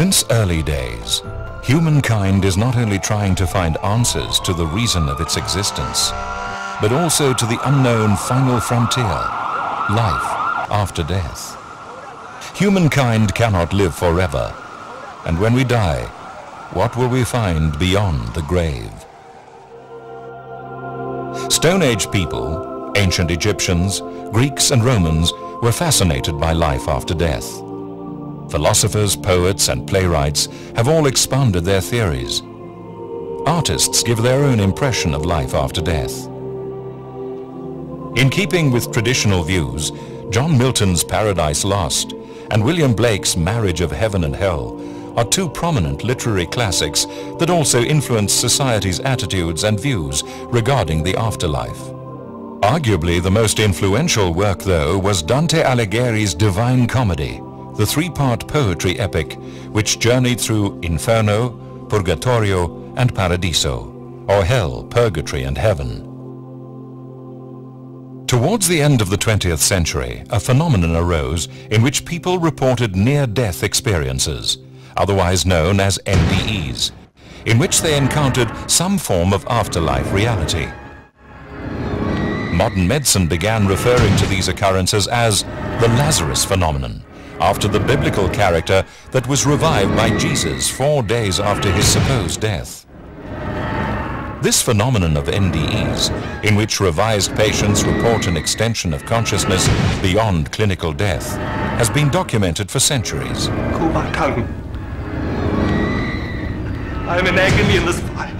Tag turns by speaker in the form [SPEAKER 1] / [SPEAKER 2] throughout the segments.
[SPEAKER 1] Since early days, humankind is not only trying to find answers to the reason of its existence, but also to the unknown final frontier, life after death. Humankind cannot live forever, and when we die, what will we find beyond the grave? Stone Age people, ancient Egyptians, Greeks and Romans were fascinated by life after death. Philosophers, poets and playwrights have all expanded their theories. Artists give their own impression of life after death. In keeping with traditional views, John Milton's Paradise Lost and William Blake's Marriage of Heaven and Hell are two prominent literary classics that also influence society's attitudes and views regarding the afterlife. Arguably the most influential work, though, was Dante Alighieri's Divine Comedy, the three-part poetry epic which journeyed through Inferno, Purgatorio and Paradiso, or Hell, Purgatory and Heaven. Towards the end of the 20th century, a phenomenon arose in which people reported near-death experiences, otherwise known as NDEs, in which they encountered some form of afterlife reality. Modern medicine began referring to these occurrences as the Lazarus phenomenon, after the biblical character that was revived by Jesus four days after his supposed death. This phenomenon of NDEs, in which revised patients report an extension of consciousness beyond clinical death, has been documented for centuries.
[SPEAKER 2] Cool my tongue. I am in agony in this fire.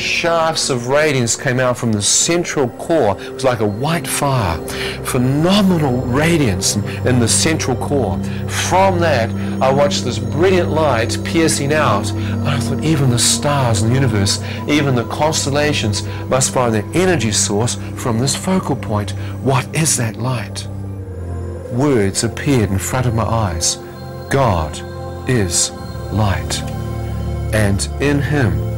[SPEAKER 3] Shafts of radiance came out from the central core. It was like a white fire. Phenomenal radiance in, the central core. From that, I watched this brilliant light piercing out. And I thought even the stars in the universe, even the constellations must find their energy source from this focal point. What is that light? Words appeared in front of my eyes. God is light. And in him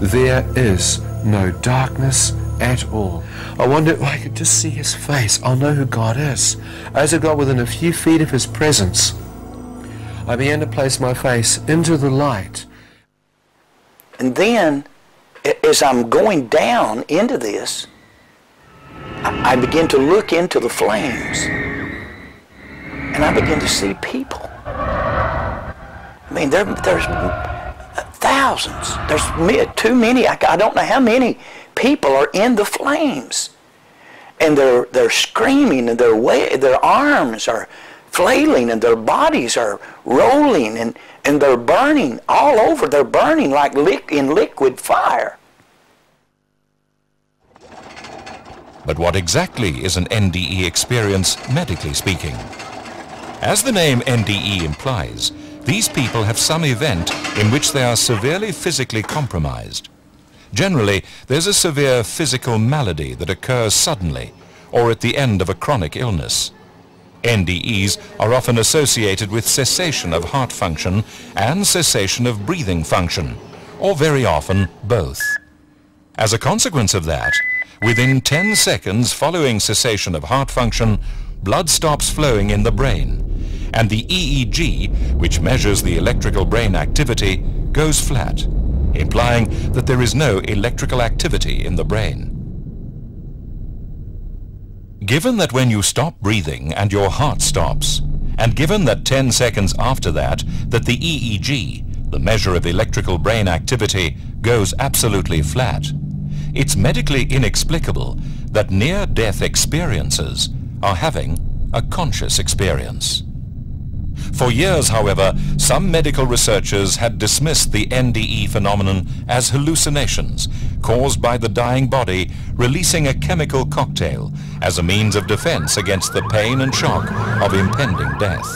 [SPEAKER 3] there is no darkness at all. I wonder if I could just see his face. I'll know who God is. As I got within a few feet of his presence, I began to place my face into the light.
[SPEAKER 4] And then, as I'm going down into this, I begin to look into the flames. And I begin to see people. I mean, there, there's thousands. There's too many. I, don't know how many people are in the flames. And they're, they're screaming and their, way, their arms are flailing and their bodies are rolling and, and they're burning all over. They're burning like li in liquid fire.
[SPEAKER 1] But what exactly is an NDE experience, medically speaking? As the name NDE implies, these people have some event in which they are severely physically compromised. Generally, there's a severe physical malady that occurs suddenly or at the end of a chronic illness. NDEs are often associated with cessation of heart function and cessation of breathing function, or very often both. As a consequence of that, within 10 seconds following cessation of heart function, blood stops flowing in the brain and the EEG, which measures the electrical brain activity, goes flat, implying that there is no electrical activity in the brain. Given that when you stop breathing and your heart stops, and given that 10 seconds after that, that the EEG, the measure of electrical brain activity, goes absolutely flat, it's medically inexplicable that near-death experiences are having a conscious experience. For years, however, some medical researchers had dismissed the NDE phenomenon as hallucinations caused by the dying body releasing a chemical cocktail as a means of defense against the pain and shock of impending death.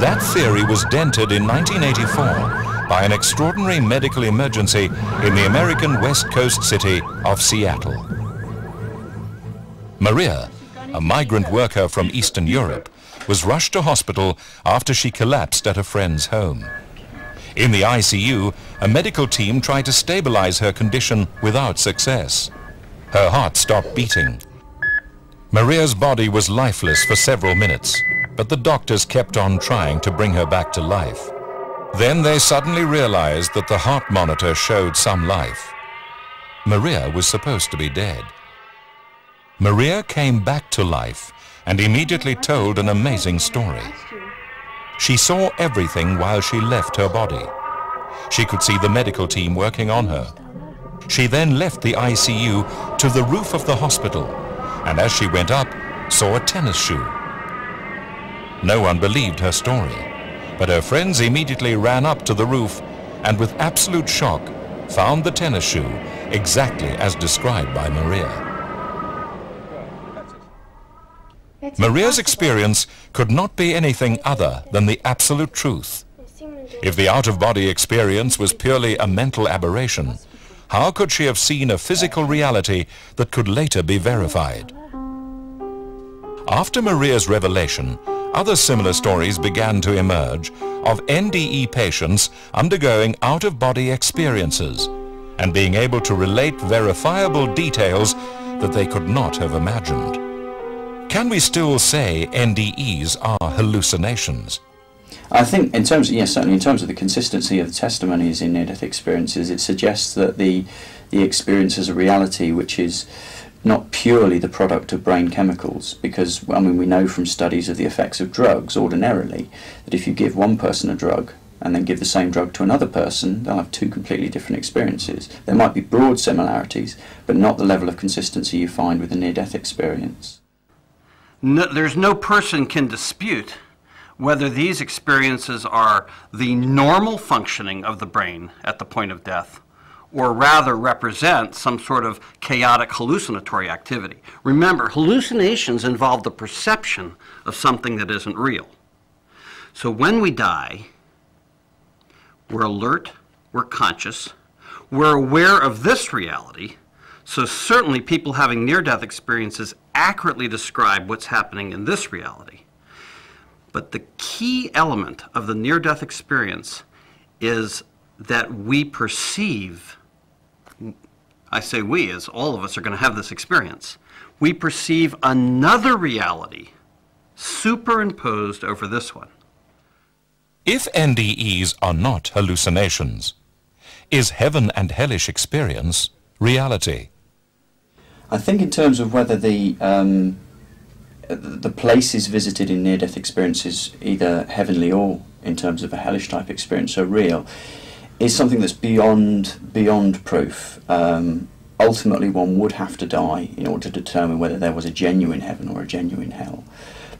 [SPEAKER 1] That theory was dented in 1984 by an extraordinary medical emergency in the American west coast city of Seattle. Maria, a migrant worker from Eastern Europe, was rushed to hospital after she collapsed at a friend's home. In the ICU, a medical team tried to stabilize her condition without success. Her heart stopped beating. Maria's body was lifeless for several minutes, but the doctors kept on trying to bring her back to life. Then they suddenly realized that the heart monitor showed some life. Maria was supposed to be dead. Maria came back to life and immediately told an amazing story. She saw everything while she left her body. She could see the medical team working on her. She then left the ICU to the roof of the hospital and as she went up, saw a tennis shoe. No one believed her story, but her friends immediately ran up to the roof and with absolute shock found the tennis shoe exactly as described by Maria. Maria's experience could not be anything other than the absolute truth. If the out-of-body experience was purely a mental aberration, how could she have seen a physical reality that could later be verified? After Maria's revelation, other similar stories began to emerge of NDE patients undergoing out-of-body experiences and being able to relate verifiable details that they could not have imagined. Can we still say NDEs are hallucinations?
[SPEAKER 5] I think in terms, of, yes, certainly in terms of the consistency of the testimonies in near-death experiences, it suggests that the the experience is a reality which is not purely the product of brain chemicals, because I mean we know from studies of the effects of drugs ordinarily that if you give one person a drug and then give the same drug to another person, they'll have two completely different experiences. There might be broad similarities, but not the level of consistency you find with a near-death experience
[SPEAKER 6] no, there's no person can dispute whether these experiences are the normal functioning of the brain at the point of death or rather represent some sort of chaotic hallucinatory activity. Remember, hallucinations involve the perception of something that isn't real. So when we die, we're alert, we're conscious, we're aware of this reality, so certainly people having near-death experiences accurately describe what's happening in this reality. But the key element of the near-death experience is that we perceive, I say we, as all of us are going to have this experience, we perceive another reality superimposed over this one.
[SPEAKER 1] If NDEs are not hallucinations, is heaven and hellish experience reality?
[SPEAKER 5] I think in terms of whether the um, the places visited in near-death experiences, either heavenly or in terms of a hellish type experience, are real, is something that's beyond beyond proof. Um, ultimately, one would have to die in order to determine whether there was a genuine heaven or a genuine hell.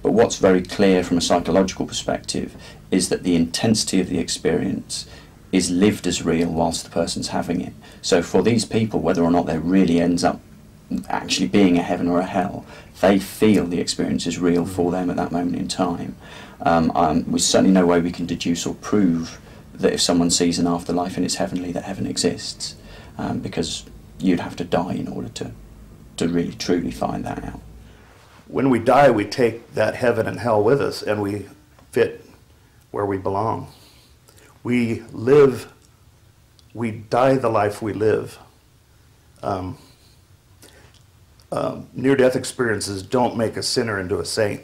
[SPEAKER 5] But what's very clear from a psychological perspective is that the intensity of the experience is lived as real whilst the person's having it. So for these people, whether or not there really ends up actually being a heaven or a hell, they feel the experience is real for them at that moment in time. Um, um, there's certainly no way we can deduce or prove that if someone sees an afterlife and it's heavenly, that heaven exists, um, because you'd have to die in order to, to really truly find that out.
[SPEAKER 7] When we die, we take that heaven and hell with us, and we fit where we belong. We live, we die the life we live. Um, um, near-death experiences don't make a sinner into a saint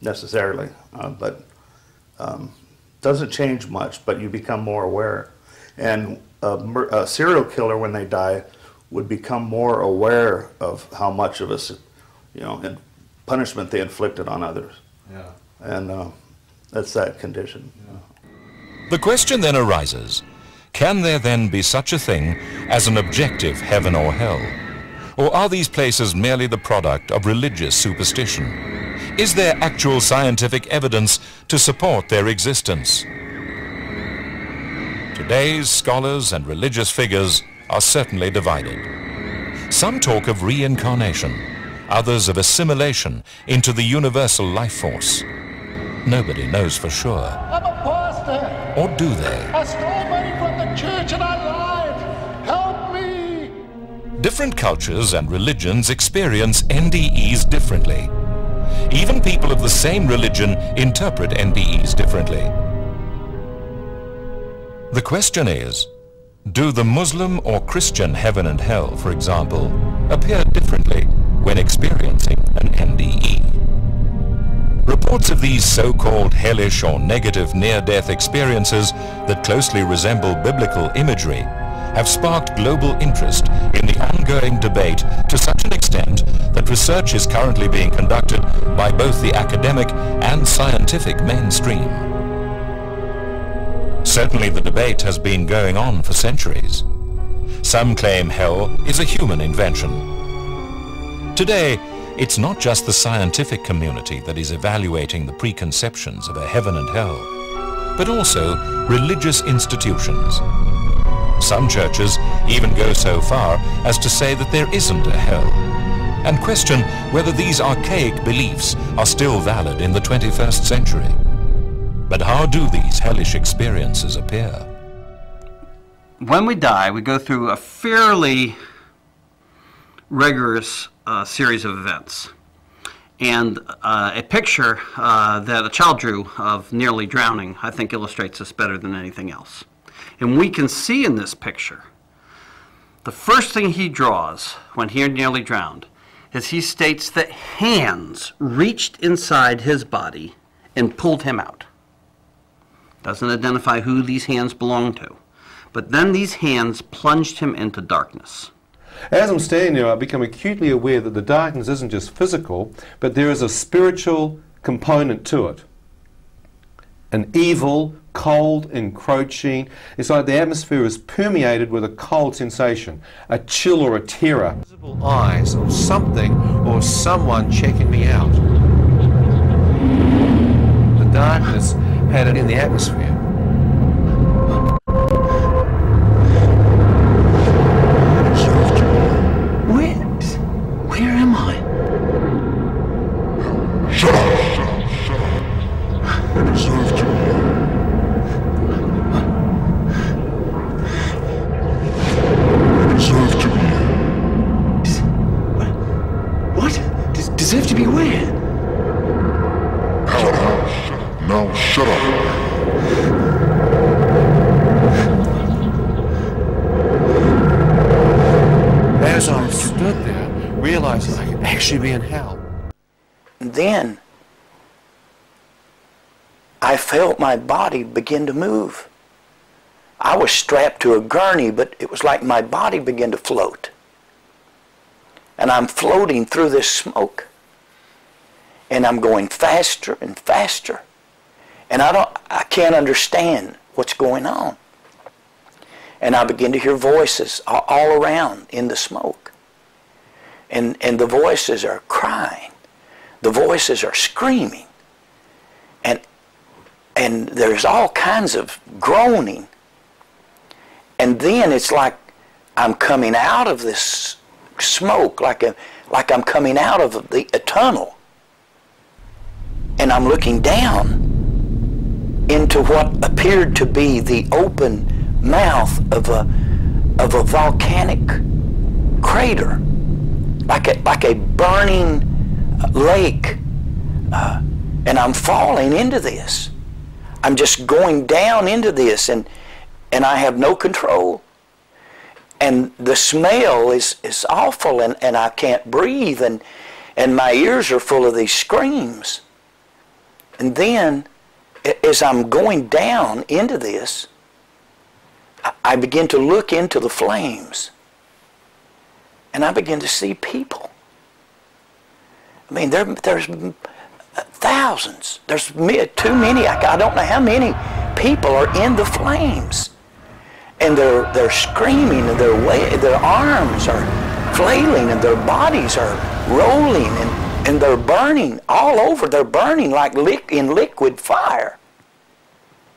[SPEAKER 7] necessarily, uh, but um, doesn't change much. But you become more aware, and a, a, serial killer when they die would become more aware of how much of us, you know, punishment they inflicted on others. Yeah. And uh, that's that condition. Yeah.
[SPEAKER 1] The question then arises: Can there then be such a thing as an objective heaven or hell? Or are these places merely the product of religious superstition? Is there actual scientific evidence to support their existence? Today's scholars and religious figures are certainly divided. Some talk of reincarnation, others of assimilation into the universal life force. Nobody knows for sure.
[SPEAKER 8] I'm a pastor.
[SPEAKER 1] Or do they?
[SPEAKER 8] I stole money from the church and I
[SPEAKER 1] Different cultures and religions experience NDEs differently. Even people of the same religion interpret NDEs differently. The question is, do the Muslim or Christian heaven and hell, for example, appear differently when experiencing an NDE? Reports of these so-called hellish or negative near-death experiences that closely resemble biblical imagery have sparked global interest in the ongoing debate to such an extent that research is currently being conducted by both the academic and scientific mainstream. Certainly the debate has been going on for centuries. Some claim hell is a human invention. Today, it's not just the scientific community that is evaluating the preconceptions of a heaven and hell, but also religious institutions. Some churches even go so far as to say that there isn't a hell, and question whether these archaic beliefs are still valid in the 21st century. But how do these hellish experiences appear?
[SPEAKER 6] When we die, we go through a fairly rigorous uh, series of events. And uh, a picture uh, that a child drew of nearly drowning, I think, illustrates this better than anything else. And we can see in this picture, the first thing he draws when he nearly drowned is he states that hands reached inside his body and pulled him out. Doesn't identify who these hands belong to. But then these hands plunged him into darkness.
[SPEAKER 3] As I'm standing there, I become acutely aware that the darkness isn't just physical, but there is a spiritual component to it. An evil, cold, encroaching. It's like the atmosphere is permeated with a cold sensation, a chill or a terror. Visible eyes of something or someone checking me out. The darkness had it in the atmosphere.
[SPEAKER 4] My body begin to move. I was strapped to a gurney, but it was like my body began to float. And I'm floating through this smoke. And I'm going faster and faster. And I don't I can't understand what's going on. And I begin to hear voices all around in the smoke. And and the voices are crying. The voices are screaming. And there's all kinds of groaning. And then it's like I'm coming out of this smoke, like a, like I'm coming out of the a tunnel. And I'm looking down into what appeared to be the open mouth of a of a volcanic crater, like a like a burning lake, uh, and I'm falling into this. I'm just going down into this, and and I have no control. And the smell is, is awful, and, and I can't breathe, and and my ears are full of these screams. And then, as I'm going down into this, I- begin to look into the flames, and I begin to see people. I mean, there, there's thousands. There's too many. I, don't know how many people are in the flames, and they're they're screaming, and their way, their arms are flailing, and their bodies are rolling, and, and they're burning all over. They're burning like lick, in liquid fire,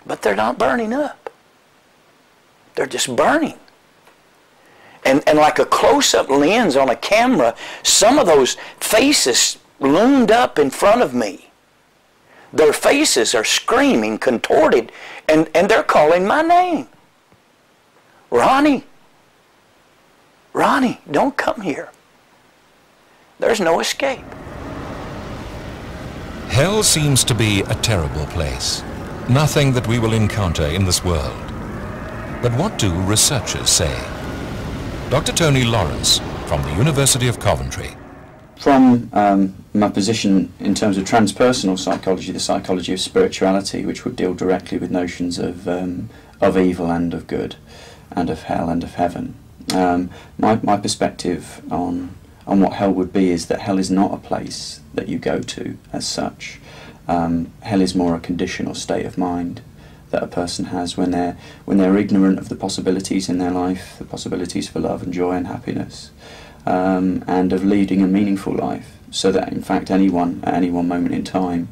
[SPEAKER 4] but they're not burning up. They're just burning. And, and like a close-up lens on a camera, some of those faces loomed up in front of me. Their faces are screaming, contorted, and, and they're calling my name. Ronnie, Ronnie, don't come here. There's no escape.
[SPEAKER 1] Hell seems to be a terrible place. Nothing that we will encounter in this world. But what do researchers say? Dr. Tony Lawrence from the University of Coventry.
[SPEAKER 5] From um, my position in terms of transpersonal psychology, the psychology of spirituality, which would deal directly with notions of um, of evil and of good, and of hell and of heaven. Um, my my perspective on on what hell would be is that hell is not a place that you go to as such. Um, hell is more a condition or state of mind that a person has when they're when they're ignorant of the possibilities in their life, the possibilities for love and joy and happiness, um, and of leading a meaningful life. So that in fact anyone at any one moment in time,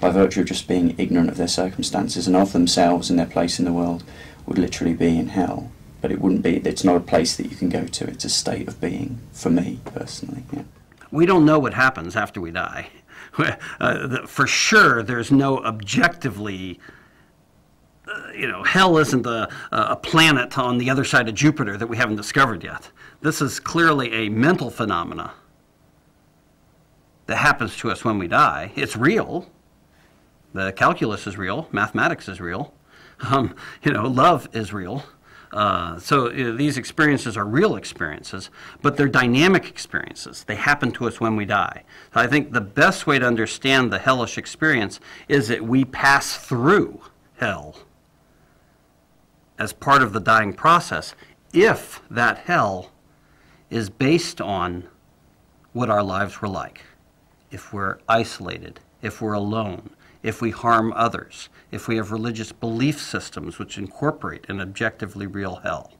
[SPEAKER 5] by virtue of just being ignorant of their circumstances and of themselves and their place in the world, would literally be in hell. But it wouldn't be. It's not a place that you can go to. It's a state of being for me personally. Yeah.
[SPEAKER 6] We don't know what happens after we die. Uh, for sure, there's no objectively uh, you know, hell isn't a, a planet on the other side of Jupiter that we haven't discovered yet. This is clearly a mental phenomena that happens to us when we die. It's real. The calculus is real. Mathematics is real. Um, you know, love is real. Uh, so you know, these experiences are real experiences, but they're dynamic experiences. They happen to us when we die. So I think the best way to understand the hellish experience is that we pass through hell as part of the dying process if that hell is based on what our lives were like. If we're isolated, if we're alone, if we harm others, if we have religious belief systems which incorporate an objectively real hell,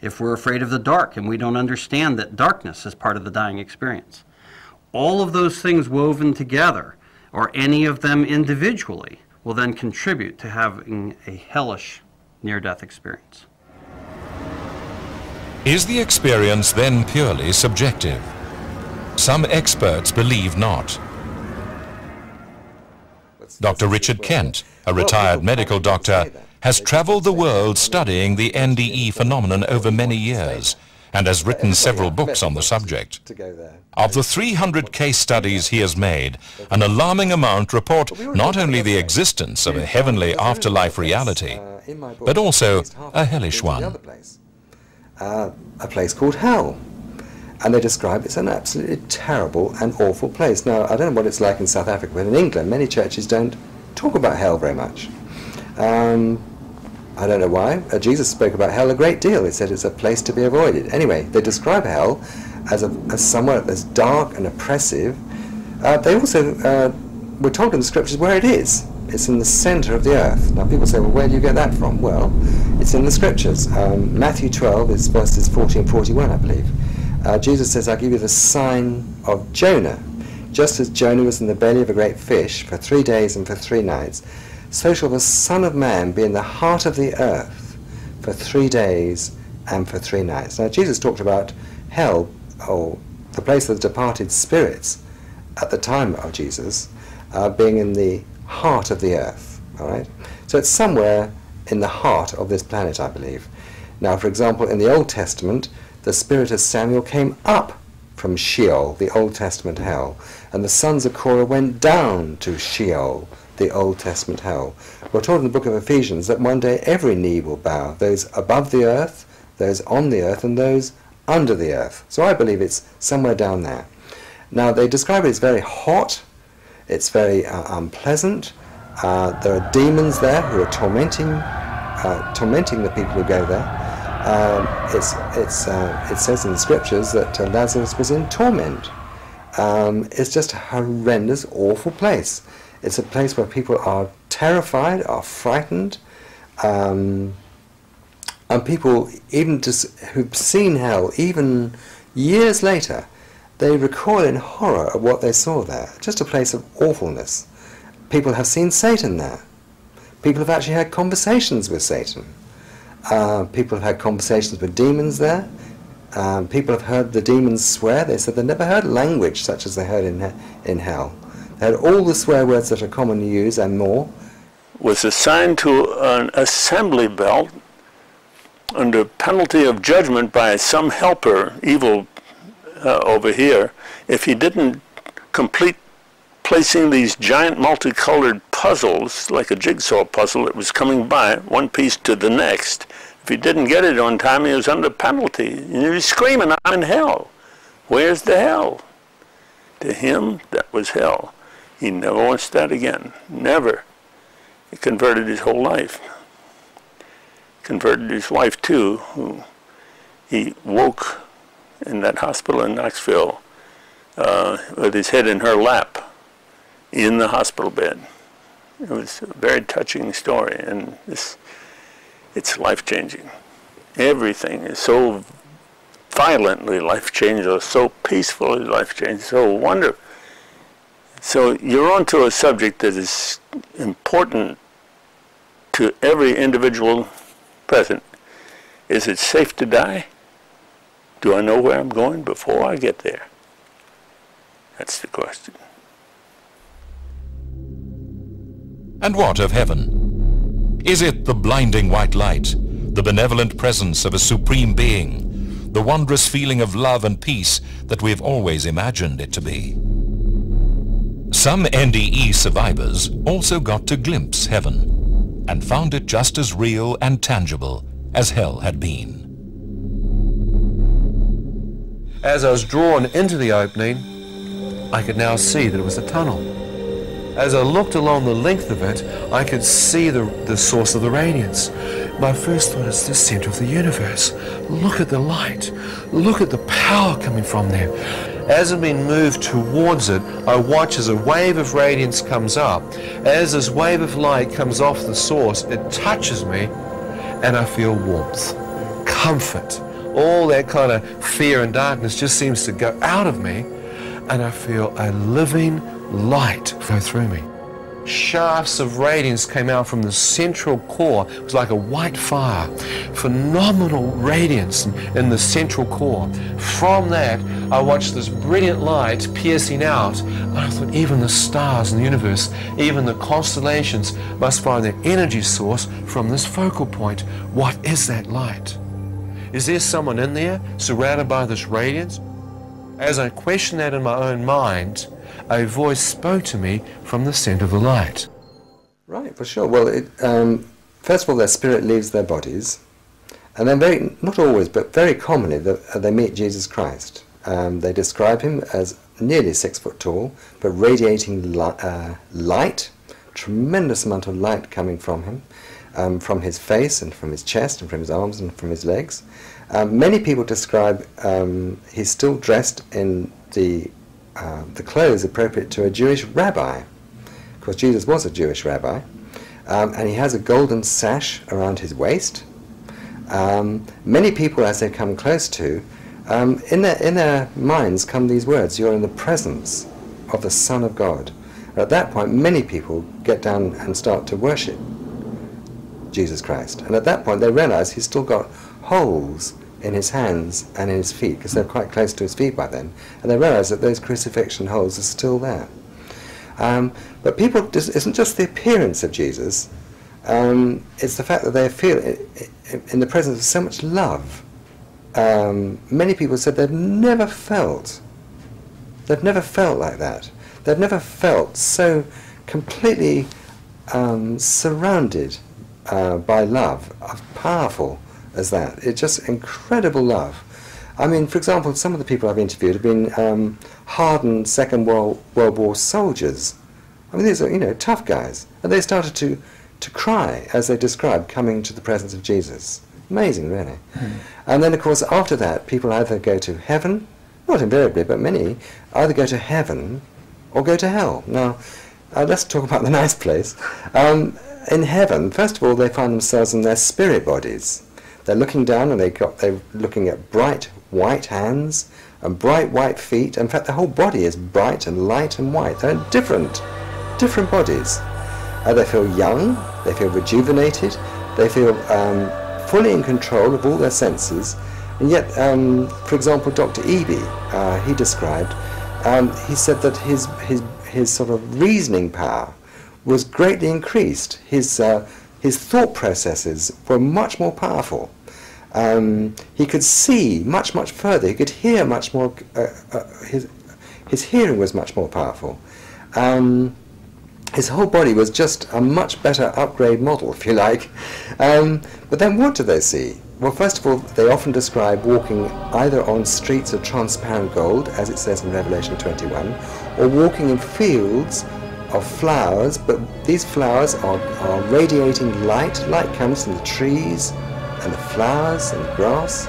[SPEAKER 6] if we're afraid of the dark and we don't understand that darkness is part of the dying experience. All of those things woven together, or any of them individually, will then contribute to having a hellish near-death experience.
[SPEAKER 1] Is the experience then purely subjective? Some experts believe not. Dr. Richard Kent, a retired medical doctor, has traveled the world studying the NDE phenomenon over many years and has written several books on the subject. Of the 300 case studies he has made, an alarming amount report not only the existence of a heavenly afterlife reality, but also a hellish one.
[SPEAKER 9] Uh, a place called hell. And they describe it's an absolutely terrible and awful place. Now, I don't know what it's like in South Africa, but in England, many churches don't talk about hell very much. Um, I don't know why. Uh, Jesus spoke about hell a great deal. He said it's a place to be avoided. Anyway, they describe hell as, a, as somewhere as dark and oppressive. Uh, they also uh, were told in the scriptures where it is. It's in the center of the earth. Now people say, well, where do you get that from? Well, it's in the scriptures. Um, Matthew 12 is verses 40 and 41, I believe. Uh, Jesus says, I'll give you the sign of Jonah. Just as Jonah was in the belly of a great fish for three days and for three nights, so shall the Son of Man be in the heart of the earth for three days and for three nights. Now Jesus talked about hell, or the place of the departed spirits, at the time of Jesus, uh, being in the heart of the earth. All right, so it's somewhere in the heart of this planet, I believe. Now, for example, in the Old Testament, the spirit of Samuel came up from Sheol, the Old Testament hell, and the sons of Korah went down to Sheol, the Old Testament hell. We're told in the book of Ephesians that one day every knee will bow, those above the earth, those on the earth, and those under the earth. So I believe it's somewhere down there. Now they describe it as very hot, it's very uh, unpleasant. Uh, there are demons there who are tormenting, uh, tormenting the people who go there. Um, it's, it's, uh, it says in the scriptures that uh, Lazarus was in torment. Um, it's just a horrendous, awful place. It's a place where people are terrified, are frightened, um, and people, even just who've seen hell, even years later, they recoil in horror at what they saw there. Just a place of awfulness. People have seen Satan there. People have actually had conversations with Satan. Uh, people have had conversations with demons there. Um, people have heard the demons swear. They said they never heard language such as they heard in, in hell. They had all the swear words that are commonly used and more.
[SPEAKER 10] Was assigned to an assembly belt under penalty of judgment by some helper, evil uh, over here, if he didn't complete placing these giant multicolored puzzles, like a jigsaw puzzle that was coming by, one piece to the next. If he didn't get it on time, he was under penalty. And he was screaming, I'm in hell. Where's the hell? To him, that was hell. He never wants that again. Never. He converted his whole life. Converted his wife too, who he woke in that hospital in Knoxville uh, with his head in her lap in the hospital bed. It was a very touching story, and it's, it's life changing. Everything is so violently life changing, or so peacefully life changing, so wonderful. So you're onto a subject that is important to every individual present. Is it safe to die? Do I know where I'm going before I get there? That's the question.
[SPEAKER 1] And what of heaven? Is it the blinding white light, the benevolent presence of a supreme being, the wondrous feeling of love and peace that we've always imagined it to be? Some NDE survivors also got to glimpse heaven and found it just as real and tangible as hell had been.
[SPEAKER 3] As I was drawn into the opening, I could now see that it was a tunnel. As I looked along the length of it, I could see the, the source of the radiance. My first thought is the center of the universe. Look at the light. Look at the power coming from there. As I've been moved towards it, I watch as a wave of radiance comes up. As this wave of light comes off the source, it touches me and I feel warmth, comfort. All that kind of fear and darkness just seems to go out of me and I feel a living light flow through me. Shafts of radiance came out from the central core. It was like a white fire. Phenomenal radiance in, the central core. From that, I watched this brilliant light piercing out. And I thought even the stars in the universe, even the constellations must find their energy source from this focal point. What is that light? Is there someone in there surrounded by this radiance? As I questioned that in my own mind, a voice spoke to me from the center of the light.
[SPEAKER 9] Right, for sure. Well, it, um, first of all, their spirit leaves their bodies, and then very, not always, but very commonly, the, uh, they meet Jesus Christ. Um, they describe him as nearly six foot tall, but radiating li- uh, light, tremendous amount of light coming from him, um, from his face and from his chest and from his arms and from his legs. Um, many people describe um, he's still dressed in the, uh, the clothes appropriate to a Jewish rabbi. Of course, Jesus was a Jewish rabbi. Um, and he has a golden sash around his waist. Um, many people, as they come close to, um, in, their, in their minds come these words, you're in the presence of the Son of God. At that point, many people get down and start to worship Jesus Christ. And at that point, they realize he's still got holes in his hands and in his feet, because they're quite close to his feet by then, and they realize that those crucifixion holes are still there. Um, but people, it isn't just the appearance of Jesus, um, it's the fact that they feel in the presence of so much love. Um, many people said they've never felt, they've never felt like that. They've never felt so completely um, surrounded uh, by love, powerful as that. It's just incredible love. I mean, for example, some of the people I've interviewed have been um, hardened Second World, World War soldiers. I mean, these are, you know, tough guys. And they started to, to cry as they described coming to the presence of Jesus. Amazing, really. Mm. And then, of course, after that, people either go to heaven, not invariably, but many, either go to heaven or go to hell. Now, uh, let's talk about the nice place. Um, in heaven, first of all, they find themselves in their spirit bodies. They're looking down and they got, they're looking at bright white hands and bright white feet. In fact, the whole body is bright and light and white. They're different, different bodies. Uh, they feel young, they feel rejuvenated, they feel um, fully in control of all their senses. And yet, um, for example, Dr. Eby, uh, he described, um, he said that his, his, his sort of reasoning power was greatly increased. His, uh, his thought processes were much more powerful. Um, he could see much, much further. He could hear much more. Uh, uh, his, his hearing was much more powerful. Um, his whole body was just a much better upgrade model, if you like. Um, but then what do they see? Well, first of all, they often describe walking either on streets of transparent gold, as it says in Revelation 21, or walking in fields of flowers, but these flowers are, are radiating light. Light comes from the trees and the flowers and the grass.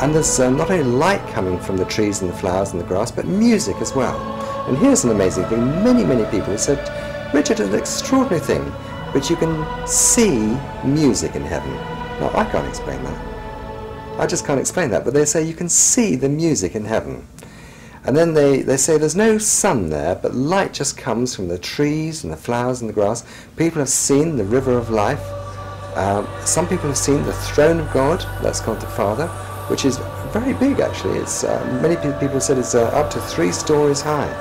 [SPEAKER 9] And there's uh, not only light coming from the trees and the flowers and the grass, but music as well. And here's an amazing thing. Many, many people said, Richard, an extraordinary thing, but you can see music in heaven. Now, I can't explain that. I just can't explain that, but they say you can see the music in heaven. And then they, they say there's no sun there, but light just comes from the trees and the flowers and the grass. People have seen the river of life. Um, some people have seen the throne of God, that's God the Father, which is very big actually. It's, uh, many people said it's uh, up to three stories high.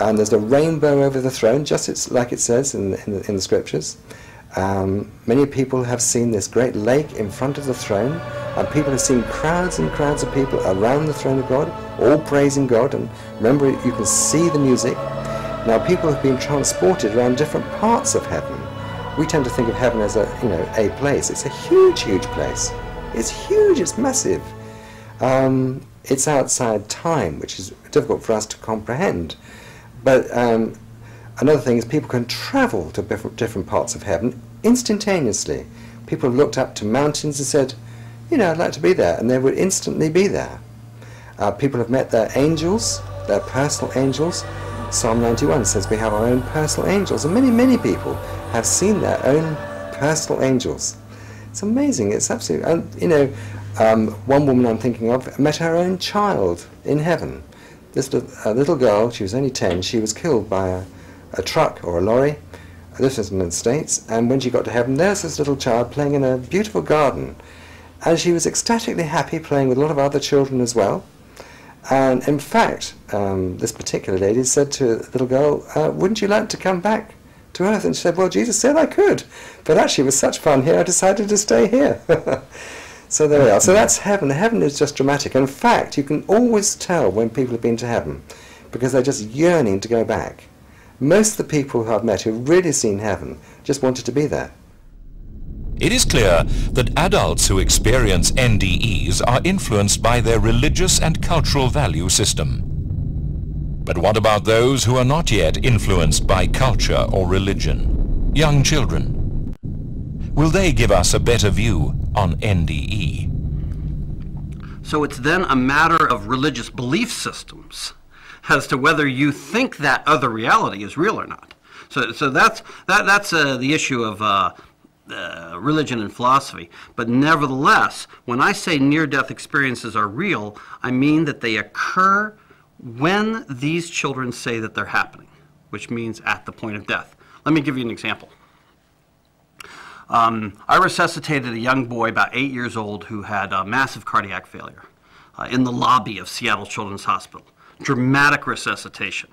[SPEAKER 9] And there's a rainbow over the throne, just like it says in, in, the, in the scriptures. Um, many people have seen this great lake in front of the throne, and people have seen crowds and crowds of people around the throne of God, all praising God. And remember, you can see the music. Now, people have been transported around different parts of heaven. We tend to think of heaven as a, you know, a place. It's a huge, huge place. It's huge. It's massive. Um, it's outside time, which is difficult for us to comprehend. But um, Another thing is people can travel to different parts of heaven instantaneously. People looked up to mountains and said, you know, I'd like to be there, and they would instantly be there. Uh, people have met their angels, their personal angels. Psalm 91 says we have our own personal angels, and many, many people have seen their own personal angels. It's amazing. It's absolutely, and you know, um, one woman I'm thinking of met her own child in heaven. This little, little girl, she was only 10, she was killed by a, a truck or a lorry. This was in the States. And when she got to heaven, there's this little child playing in a beautiful garden. And she was ecstatically happy playing with a lot of other children as well. And in fact, um, this particular lady said to the little girl, uh, wouldn't you like to come back to earth? And she said, well, Jesus said I could. But actually it was such fun here, I decided to stay here. so there we are. So that's heaven. Heaven is just dramatic. In fact, you can always tell when people have been to heaven because they're just yearning to go back. Most of the people who I've met who've really seen heaven just wanted to be there.
[SPEAKER 1] It is clear that adults who experience NDEs are influenced by their religious and cultural value system. But what about those who are not yet influenced by culture or religion? Young children. Will they give us a better view on NDE?
[SPEAKER 6] So it's then a matter of religious belief systems as to whether you think that other reality is real or not. So, so that's, that, that's uh, the issue of uh, uh, religion and philosophy. But nevertheless, when I say near death experiences are real, I mean that they occur when these children say that they're happening, which means at the point of death. Let me give you an example. Um, I resuscitated a young boy, about eight years old, who had massive cardiac failure uh, in the lobby of Seattle Children's Hospital dramatic resuscitation.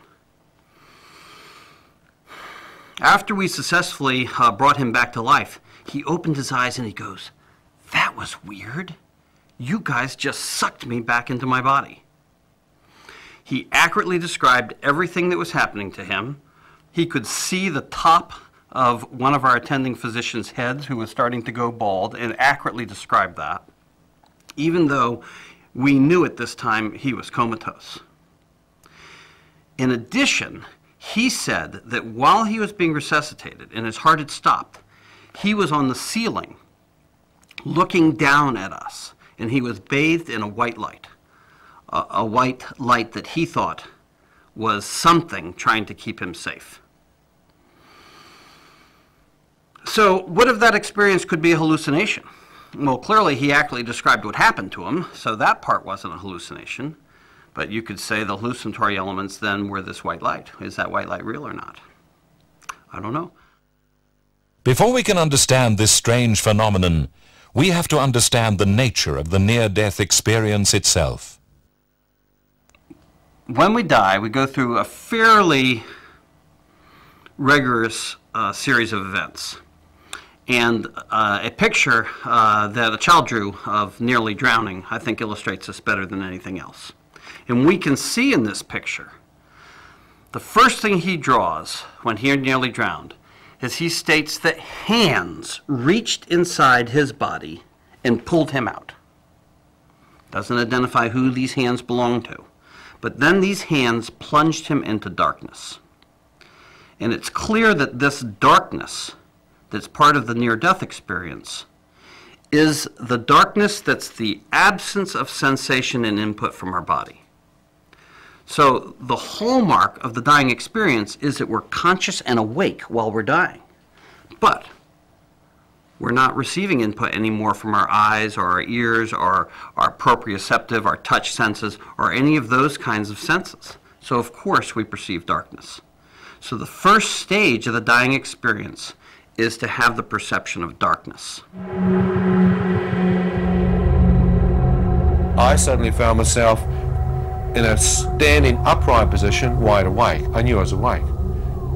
[SPEAKER 6] After we successfully uh, brought him back to life, he opened his eyes and he goes, That was weird. You guys just sucked me back into my body. He accurately described everything that was happening to him. He could see the top of one of our attending physician's heads who was starting to go bald and accurately described that, even though we knew at this time he was comatose. In addition, he said that while he was being resuscitated and his heart had stopped, he was on the ceiling looking down at us, and he was bathed in a white light, a, a white light that he thought was something trying to keep him safe. So, what if that experience could be a hallucination? Well, clearly he actually described what happened to him, so that part wasn't a hallucination. But you could say the hallucinatory elements then were this white light. Is that white light real or not? I don't know.
[SPEAKER 1] Before we can understand this strange phenomenon, we have to understand the nature of the near-death experience itself.
[SPEAKER 6] When we die, we go through a fairly rigorous uh, series of events. And uh, a picture uh, that a child drew of nearly drowning, I think, illustrates this better than anything else. And we can see in this picture the first thing he draws when he nearly drowned is he states that hands reached inside his body and pulled him out. Doesn't identify who these hands belong to. But then these hands plunged him into darkness. And it's clear that this darkness that's part of the near death experience is the darkness that's the absence of sensation and input from our body. So the hallmark of the dying experience is that we're conscious and awake while we're dying. But we're not receiving input anymore from our eyes or our ears or our proprioceptive, our touch senses, or any of those kinds of senses. So of course we perceive darkness. So the first stage of the dying experience is to have the perception of darkness.
[SPEAKER 3] I suddenly found myself in a standing upright position, wide awake. I knew I was awake.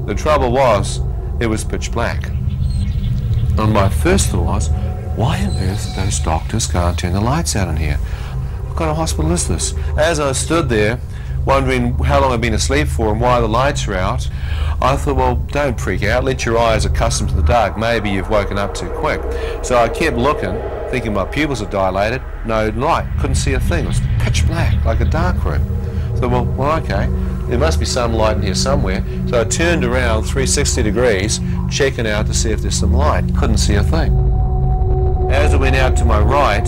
[SPEAKER 3] The trouble was, it was pitch black. And my first thought was, why on earth those doctors can't turn the lights out in here? What kind of hospital is this? As I stood there, wondering how long I'd been asleep for and why the lights were out, I thought, well, don't freak out. Let your eyes accustom to the dark. Maybe you've woken up too quick. So I kept looking, thinking my pupils are dilated. No light. Couldn't see a thing. It was pitch black, like a dark room. So, well, well, okay. There must be some light in here somewhere. So I turned around 360 degrees, checking out to see if there's some light. Couldn't see a thing. As I went out to my right,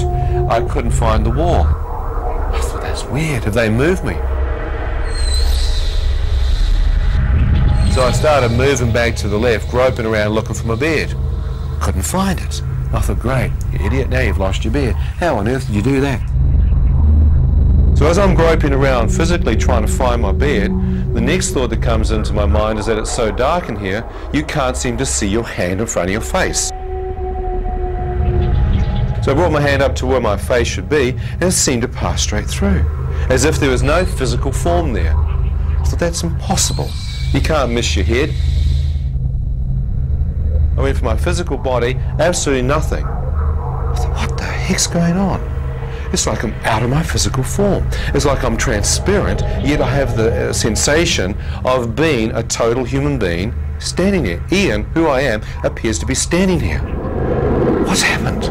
[SPEAKER 3] I couldn't find the wall. I thought, that's weird. Have they moved me? So I started moving back to the left, groping around looking for my bed. Couldn't find it. I thought, great, you idiot, now you've lost your beard. How on earth did you do that? So as I'm groping around physically trying to find my beard, the next thought that comes into my mind is that it's so dark in here, you can't seem to see your hand in front of your face. So I brought my hand up to where my face should be, and it seemed to pass straight through, as if there was no physical form there. I thought, that's impossible. You can't miss your head. I mean, for my physical body, absolutely nothing. I thought, what the heck's going on? It's like I'm out of my physical form. It's like I'm transparent, yet I have the uh, sensation of being a total human being standing there. Ian, who I am, appears to be standing here. What's happened?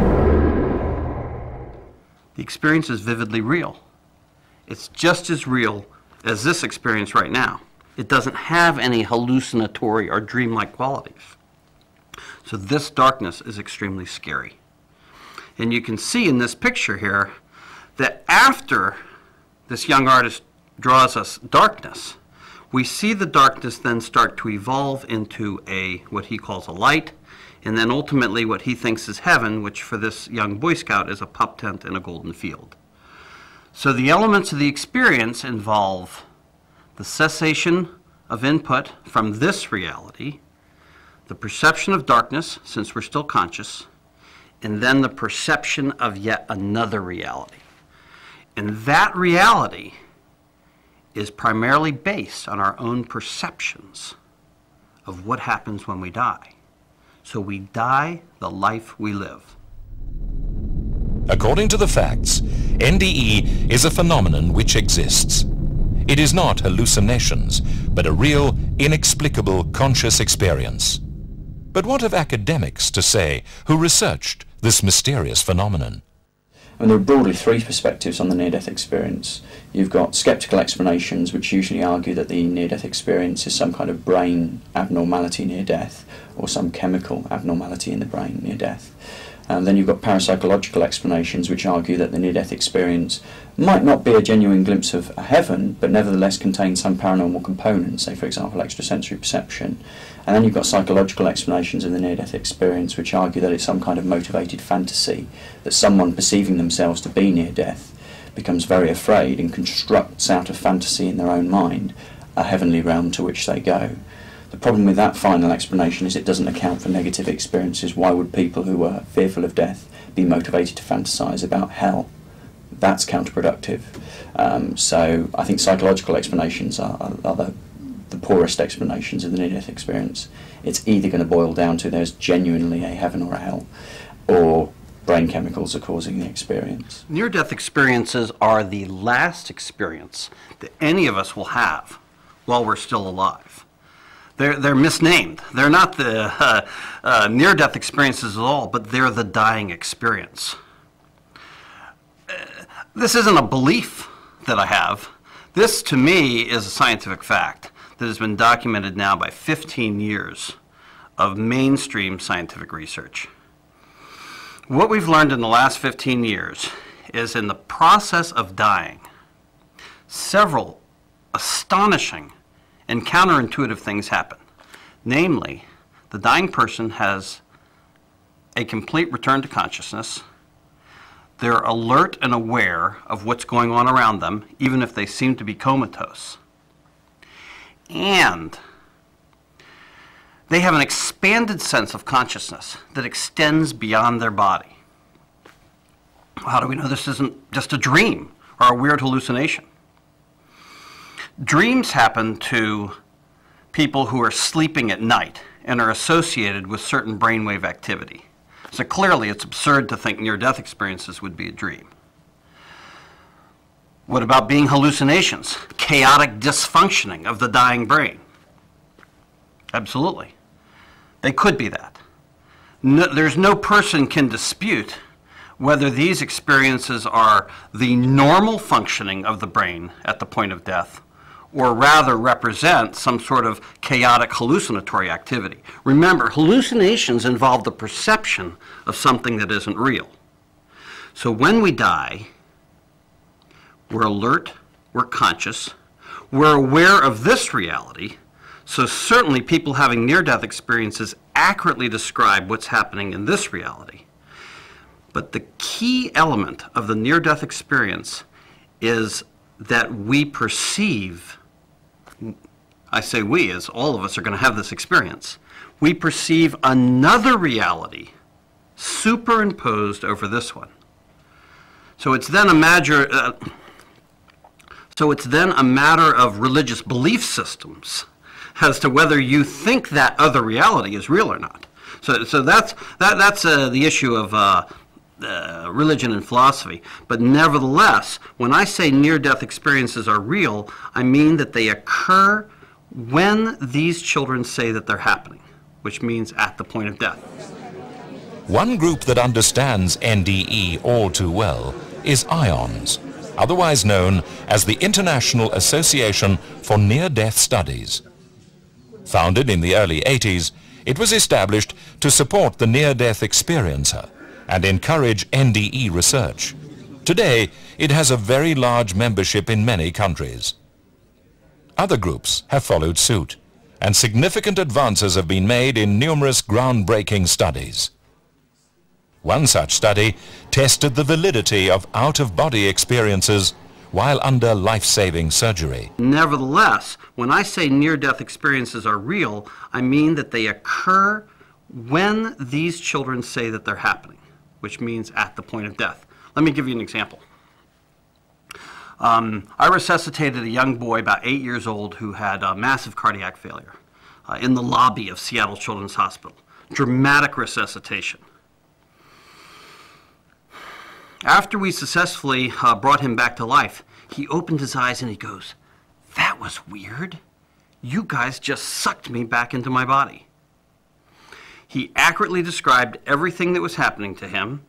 [SPEAKER 6] The experience is vividly real. It's just as real as this experience right now. It doesn't have any hallucinatory or dreamlike qualities. So this darkness is extremely scary. And you can see in this picture here that after this young artist draws us darkness, we see the darkness then start to evolve into a what he calls a light, and then ultimately what he thinks is heaven, which for this young Boy Scout is a pup tent in a golden field. So the elements of the experience involve the cessation of input from this reality, the perception of darkness, since we're still conscious, and then the perception of yet another reality. And that reality is primarily based on our own perceptions of what happens when we die. So we die the life we live.
[SPEAKER 1] According to the facts, NDE is a phenomenon which exists. It is not hallucinations, but a real, inexplicable conscious experience. But what have academics to say who researched this mysterious phenomenon?
[SPEAKER 5] And there are broadly three perspectives on the near-death experience. You've got skeptical explanations, which usually argue that the near-death experience is some kind of brain abnormality near death, or some chemical abnormality in the brain near death. And then you've got parapsychological explanations, which argue that the near-death experience might not be a genuine glimpse of a heaven, but nevertheless contains some paranormal components, say, for example, extrasensory perception. And then you've got psychological explanations of the near-death experience, which argue that it's some kind of motivated fantasy, that someone perceiving themselves to be near death becomes very afraid and constructs out of fantasy in their own mind a heavenly realm to which they go. The problem with that final explanation is it doesn't account for negative experiences. Why would people who are fearful of death be motivated to fantasize about hell? That's counterproductive. Um, so I think psychological explanations are, are, are the, the poorest explanations of the near-death experience. It's either going to boil down to there's genuinely a heaven or a hell, or brain chemicals are causing the experience.
[SPEAKER 6] Near death experiences are the last experience that any of us will have while we're still alive. They're, they're misnamed. They're not the uh, uh, near death experiences at all, but they're the dying experience. Uh, this isn't a belief that I have. This, to me, is a scientific fact that has been documented now by 15 years of mainstream scientific research. What we've learned in the last 15 years is in the process of dying, several astonishing and counterintuitive things happen. Namely, the dying person has a complete return to consciousness. They're alert and aware of what's going on around them, even if they seem to be comatose. And they have an expanded sense of consciousness that extends beyond their body. How do we know this isn't just a dream or a weird hallucination? Dreams happen to people who are sleeping at night and are associated with certain brainwave activity. So clearly, it's absurd to think near death experiences would be a dream. What about being hallucinations? Chaotic dysfunctioning of the dying brain? Absolutely. They could be that. No, there's no person can dispute whether these experiences are the normal functioning of the brain at the point of death or rather represent some sort of chaotic hallucinatory activity. Remember, hallucinations involve the perception of something that isn't real. So when we die, we're alert, we're conscious, we're aware of this reality. So certainly people having near-death experiences accurately describe what's happening in this reality. But the key element of the near-death experience is that we perceive I say we, as all of us are going to have this experience, we perceive another reality superimposed over this one. So it's then a matter, uh, so it's then a matter of religious belief systems as to whether you think that other reality is real or not. So, so that's that, that's uh, the issue of uh, uh, religion and philosophy. But nevertheless, when I say near-death experiences are real, I mean that they occur when these children say that they're happening, which means at the point of death.
[SPEAKER 1] One group that understands NDE all too well is IANDS, otherwise known as the International Association for Near-Death Studies. Founded in the early 80s, it was established to support the near-death experiencer and encourage NDE research. Today, it has a very large membership in many countries. Other groups have followed suit, and significant advances have been made in numerous groundbreaking studies. One such study tested the validity of out-of-body experiences while under life-saving surgery.
[SPEAKER 6] Nevertheless, when I say near-death experiences are real, I mean that they occur when these children say that they're happening, which means at the point of death. Let me give you an example. Um, I resuscitated a young boy about eight years old who had a massive cardiac failure uh, in the lobby of Seattle Children's Hospital. Dramatic resuscitation. After we successfully uh, brought him back to life, he opened his eyes and he goes, That was weird. You guys just sucked me back into my body. He accurately described everything that was happening to him.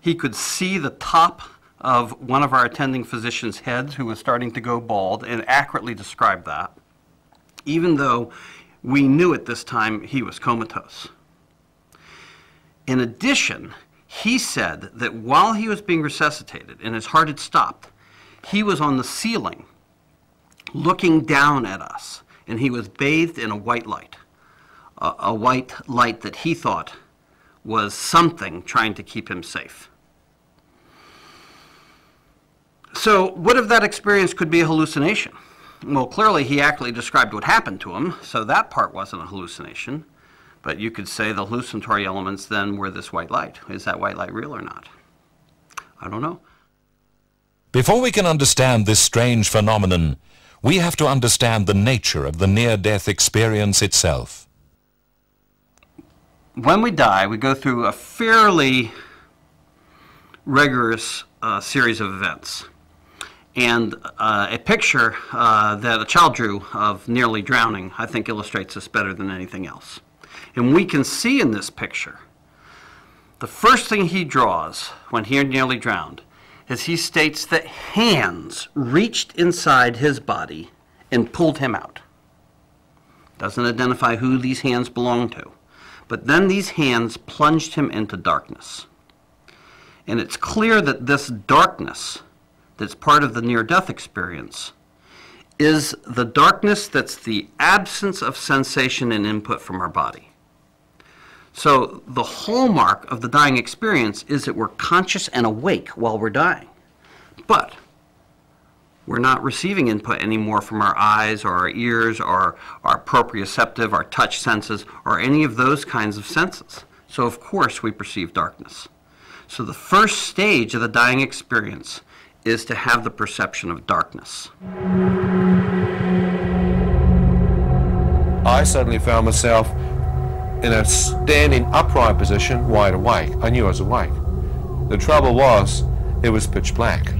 [SPEAKER 6] He could see the top of one of our attending physician's heads who was starting to go bald and accurately described that, even though we knew at this time he was comatose. In addition, he said that while he was being resuscitated and his heart had stopped, he was on the ceiling looking down at us, and he was bathed in a white light, a, a white light that he thought was something trying to keep him safe. So what if that experience could be a hallucination? Well, clearly he accurately described what happened to him, so that part wasn't a hallucination. But you could say the hallucinatory elements then were this white light. Is that white light real or not? I don't know.
[SPEAKER 1] Before we can understand this strange phenomenon, we have to understand the nature of the near-death experience itself.
[SPEAKER 6] When we die, we go through a fairly rigorous uh, series of events. And uh, a picture uh, that a child drew of nearly drowning, I think, illustrates this better than anything else. And we can see in this picture, the first thing he draws when he nearly drowned is he states that hands reached inside his body and pulled him out. Doesn't identify who these hands belong to. But then these hands plunged him into darkness. And it's clear that this darkness that's part of the near death experience is the darkness that's the absence of sensation and input from our body. So the hallmark of the dying experience is that we're conscious and awake while we're dying. But we're not receiving input anymore from our eyes or our ears or our proprioceptive, our touch senses, or any of those kinds of senses. So of course we perceive darkness. So the first stage of the dying experience is to have the perception of darkness.
[SPEAKER 3] I suddenly found myself in a standing upright position, wide awake. I knew I was awake. The trouble was, it was pitch black.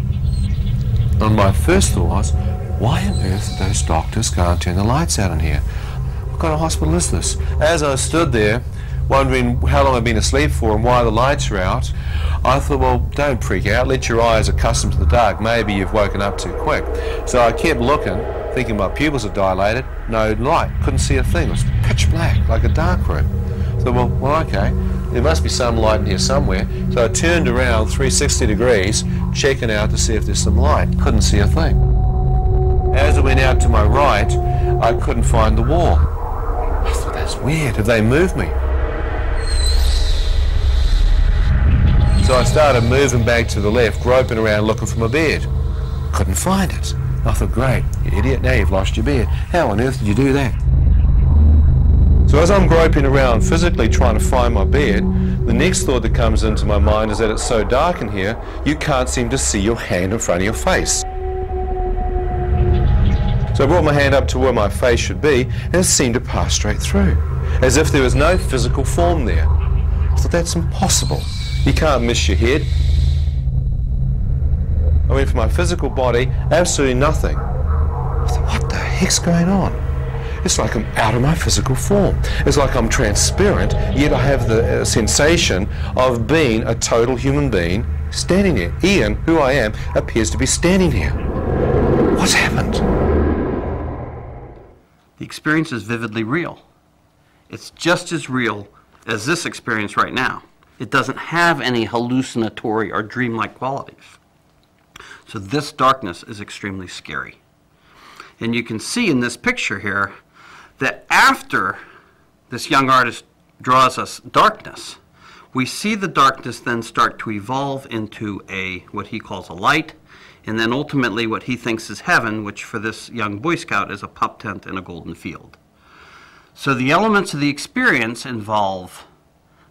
[SPEAKER 3] And my first thought was, why on earth those doctors can't turn the lights out in here? What kind of hospital is this? As I stood there, wondering how long I'd been asleep for and why the lights are out, I thought, well, don't freak out. Let your eyes accustom to the dark. Maybe you've woken up too quick. So I kept looking, thinking my pupils had dilated. No light. Couldn't see a thing. It was pitch black, like a dark room. So, well, well, okay. There must be some light in here somewhere. So I turned around 360 degrees, checking out to see if there's some light. Couldn't see a thing. As I went out to my right, I couldn't find the wall. I thought, that's weird. Have they moved me? So I started moving back to the left, groping around looking for my beard. Couldn't find it. I thought, great, you idiot, now you've lost your beard. How on earth did you do that? So as I'm groping around physically trying to find my bed, the next thought that comes into my mind is that it's so dark in here, you can't seem to see your hand in front of your face. So I brought my hand up to where my face should be, and it seemed to pass straight through, as if there was no physical form there. I thought, that's impossible. You can't miss your head. I went for my physical body, absolutely nothing. I thought, what the heck's going on? It's like I'm out of my physical form. It's like I'm transparent, yet I have the uh, sensation of being a total human being standing here. Ian, who I am, appears to be standing here. What's happened?
[SPEAKER 6] The experience is vividly real. It's just as real as this experience right now. It doesn't have any hallucinatory or dreamlike qualities. So this darkness is extremely scary. And you can see in this picture here that after this young artist draws us darkness, we see the darkness then start to evolve into a what he calls a light, and then ultimately what he thinks is heaven, which for this young Boy Scout is a pup tent in a golden field. So the elements of the experience involve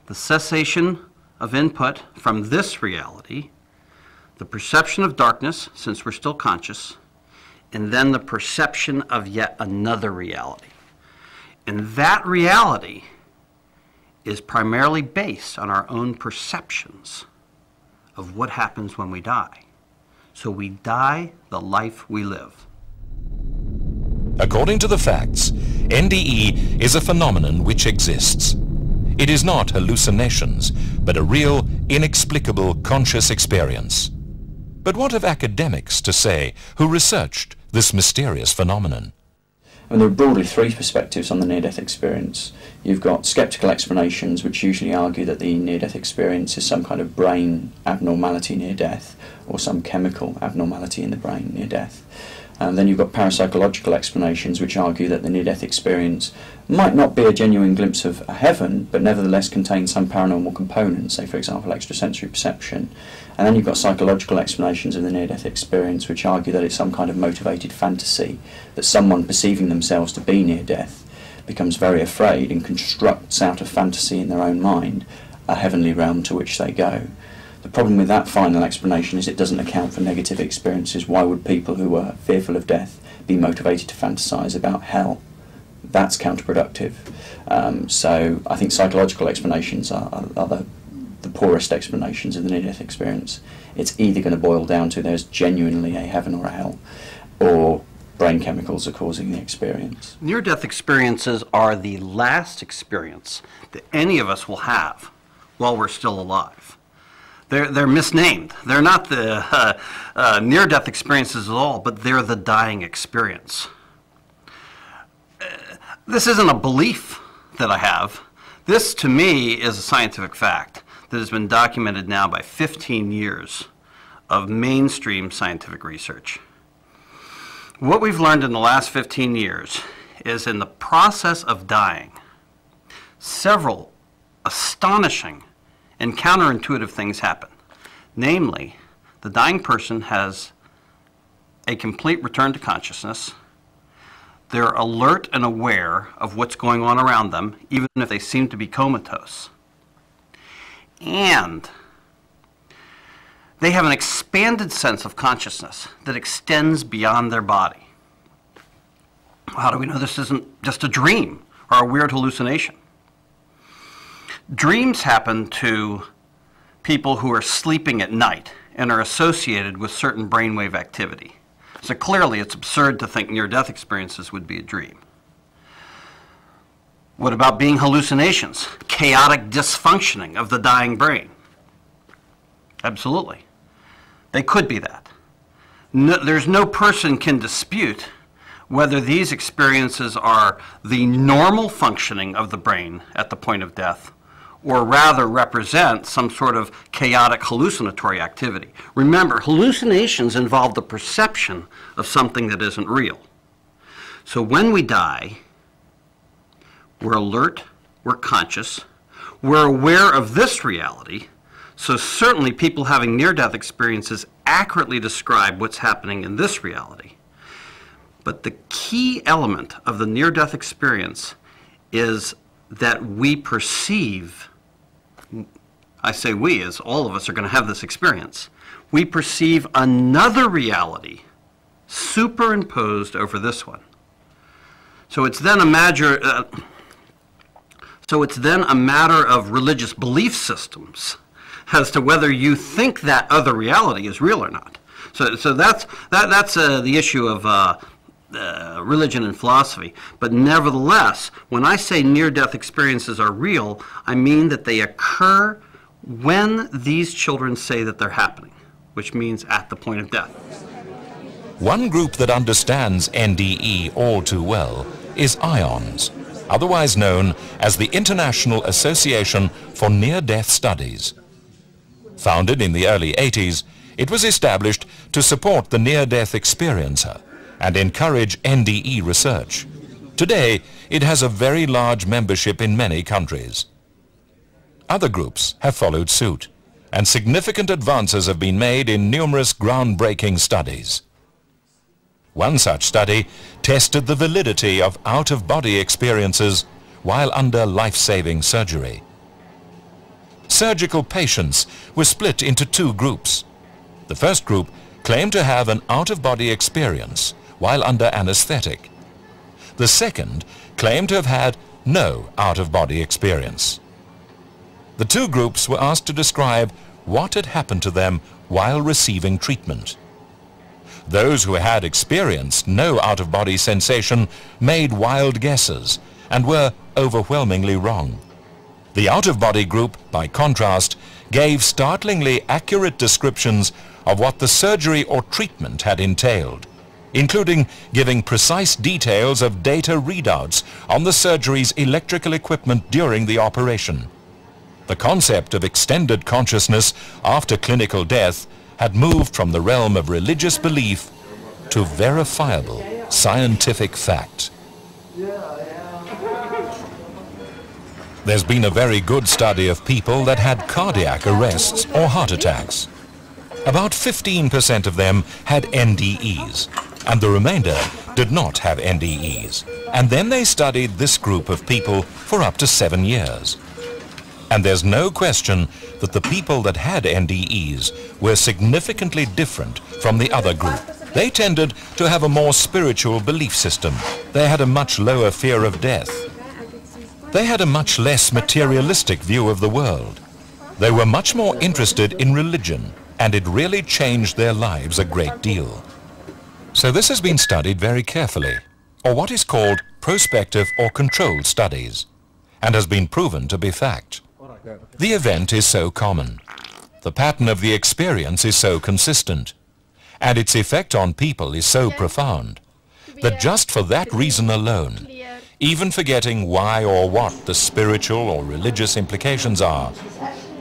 [SPEAKER 6] the cessation of input from this reality, the perception of darkness, since we're still conscious, and then the perception of yet another reality. And that reality is primarily based on our own perceptions of what happens when we die. So we die the life we live.
[SPEAKER 1] According to the facts, NDE is a phenomenon which exists. It is not hallucinations, but a real, inexplicable conscious experience. But what have academics to say who researched this mysterious phenomenon?
[SPEAKER 5] And there are broadly three perspectives on the near-death experience. You've got skeptical explanations, which usually argue that the near-death experience is some kind of brain abnormality near death, or some chemical abnormality in the brain near death. And then you've got parapsychological explanations, which argue that the near-death experience might not be a genuine glimpse of a heaven, but nevertheless contains some paranormal components, say, for example, extrasensory perception. And then you've got psychological explanations of the near-death experience, which argue that it's some kind of motivated fantasy, that someone perceiving themselves to be near death becomes very afraid and constructs out of fantasy in their own mind a heavenly realm to which they go. The problem with that final explanation is it doesn't account for negative experiences. Why would people who are fearful of death be motivated to fantasize about hell? That's counterproductive. Um, so I think psychological explanations are, are, are the the poorest explanations of the near-death experience. It's either going to boil down to there's genuinely a heaven or a hell, or brain chemicals are causing the experience.
[SPEAKER 6] Near-death experiences are the last experience that any of us will have while we're still alive. They're, they're misnamed. They're not the uh, uh, near-death experiences at all, but they're the dying experience. Uh, this isn't a belief that I have. This, to me, is a scientific fact that has been documented now by 15 years of mainstream scientific research. What we've learned in the last 15 years is in the process of dying, several astonishing and counterintuitive things happen. Namely, the dying person has a complete return to consciousness. They're alert and aware of what's going on around them, even if they seem to be comatose. And they have an expanded sense of consciousness that extends beyond their body. How do we know this isn't just a dream or a weird hallucination? Dreams happen to people who are sleeping at night and are associated with certain brainwave activity. So clearly it's absurd to think near-death experiences would be a dream. What about being hallucinations? Chaotic dysfunctioning of the dying brain? Absolutely. They could be that. No, there's no person can dispute whether these experiences are the normal functioning of the brain at the point of death or rather represent some sort of chaotic hallucinatory activity. Remember, hallucinations involve the perception of something that isn't real. So when we die, we're alert, we're conscious, we're aware of this reality, so certainly people having near-death experiences accurately describe what's happening in this reality. But the key element of the near-death experience is that we perceive I say we, as all of us are going to have this experience, we perceive another reality superimposed over this one. So it's then a matter, uh, so it's then a matter of religious belief systems as to whether you think that other reality is real or not. So, so that's, that, that's uh, the issue of uh, uh, religion and philosophy. But nevertheless, when I say near-death experiences are real, I mean that they occur when these children say that they're happening, which means at the point of death.
[SPEAKER 1] One group that understands NDE all too well is IANDS, otherwise known as the International Association for Near-Death Studies. Founded in the early 80s, it was established to support the near-death experiencer and encourage NDE research. Today, it has a very large membership in many countries. Other groups have followed suit, and significant advances have been made in numerous groundbreaking studies. One such study tested the validity of out-of-body experiences while under life-saving surgery. Surgical patients were split into two groups. The first group claimed to have an out-of-body experience while under anesthetic. The second claimed to have had no out-of-body experience. The two groups were asked to describe what had happened to them while receiving treatment. Those who had experienced no out-of-body sensation made wild guesses and were overwhelmingly wrong. The out-of-body group, by contrast, gave startlingly accurate descriptions of what the surgery or treatment had entailed, including giving precise details of data readouts on the surgery's electrical equipment during the operation. The concept of extended consciousness after clinical death had moved from the realm of religious belief to verifiable scientific fact. There's been a very good study of people that had cardiac arrests or heart attacks. About 15% of them had NDEs, and the remainder did not have NDEs. And then they studied this group of people for up to seven years. And there's no question that the people that had NDEs were significantly different from the other group. They tended to have a more spiritual belief system. They had a much lower fear of death. They had a much less materialistic view of the world. They were much more interested in religion, and it really changed their lives a great deal. So this has been studied very carefully, or what is called prospective or controlled studies, and has been proven to be fact. The event is so common. The pattern of the experience is so consistent, and its effect on people is so profound, that just for that reason alone, even forgetting why or what the spiritual or religious implications are,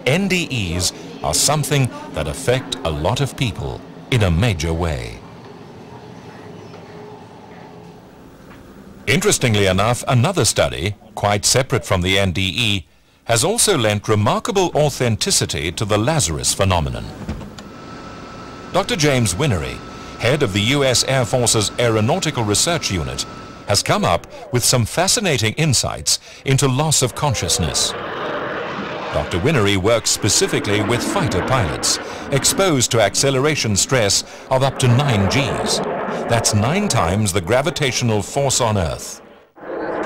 [SPEAKER 1] NDEs are something that affect a lot of people in a major way. Interestingly enough, another study, quite separate from the NDE, has also lent remarkable authenticity to the Lazarus phenomenon. Dr. James Whinnery, head of the U.S. Air Force's Aeronautical Research Unit, has come up with some fascinating insights into loss of consciousness. Dr. Whinnery works specifically with fighter pilots, exposed to acceleration stress of up to 9 Gs. That's nine times the gravitational force on Earth.